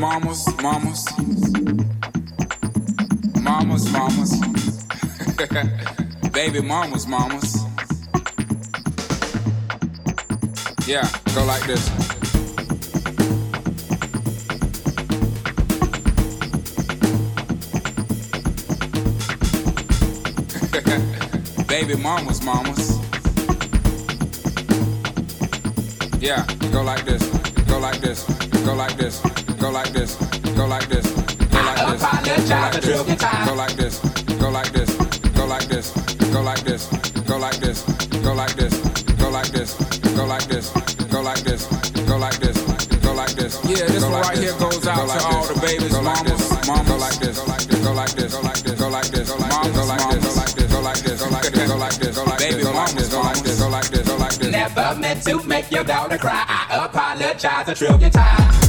mamas, mamas. Mamas, mamas. Baby mamas, mamas. Yeah, go like this. Baby mamas, mamas. Yeah, go like this, go like this, go like this, go like this, go like this, go like this, Apologize a trillion times. go like this, go like this, go like this, go like this, go like this, go like this, go like this, go like this, go like this, go like this, go like this. Yeah, this one right here goes out to all the babies, mamas, mamas. Go like this, go like this, go like this, go like this, go like this, mamas, go like this, go like this, go like this, go like this, go like this, go like this, baby mamas, go like this, go like this, go like this. Never meant to make your daughter cry. I apologize a trillion times.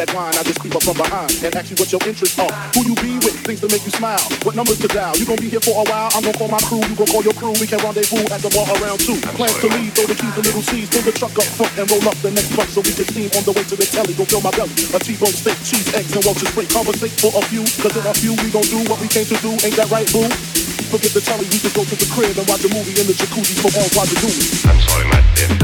that wine, I just keep up from behind and ask you what your interests are. Who you be with, things to make you smile, what numbers to dial. You gonna be here for a while, I'm gonna call my crew, you gonna call your crew, we can rendezvous at the bar around two. Plans to leave, throw the keys to little C's, pull the truck up front and roll up the next block so we can steam on the way to the telly. Go fill my belly, a T-bone steak, cheese, eggs, and waffles, break. Conversate for a few, cause in a few we gon' do what we came to do, ain't that right, boo? Forget the telly, we just go to the crib and watch a movie in the jacuzzi for El do. I'm sorry, my dear.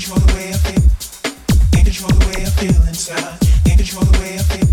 control the way I feel. Can't control the way I feel inside. Can't control the way I feel.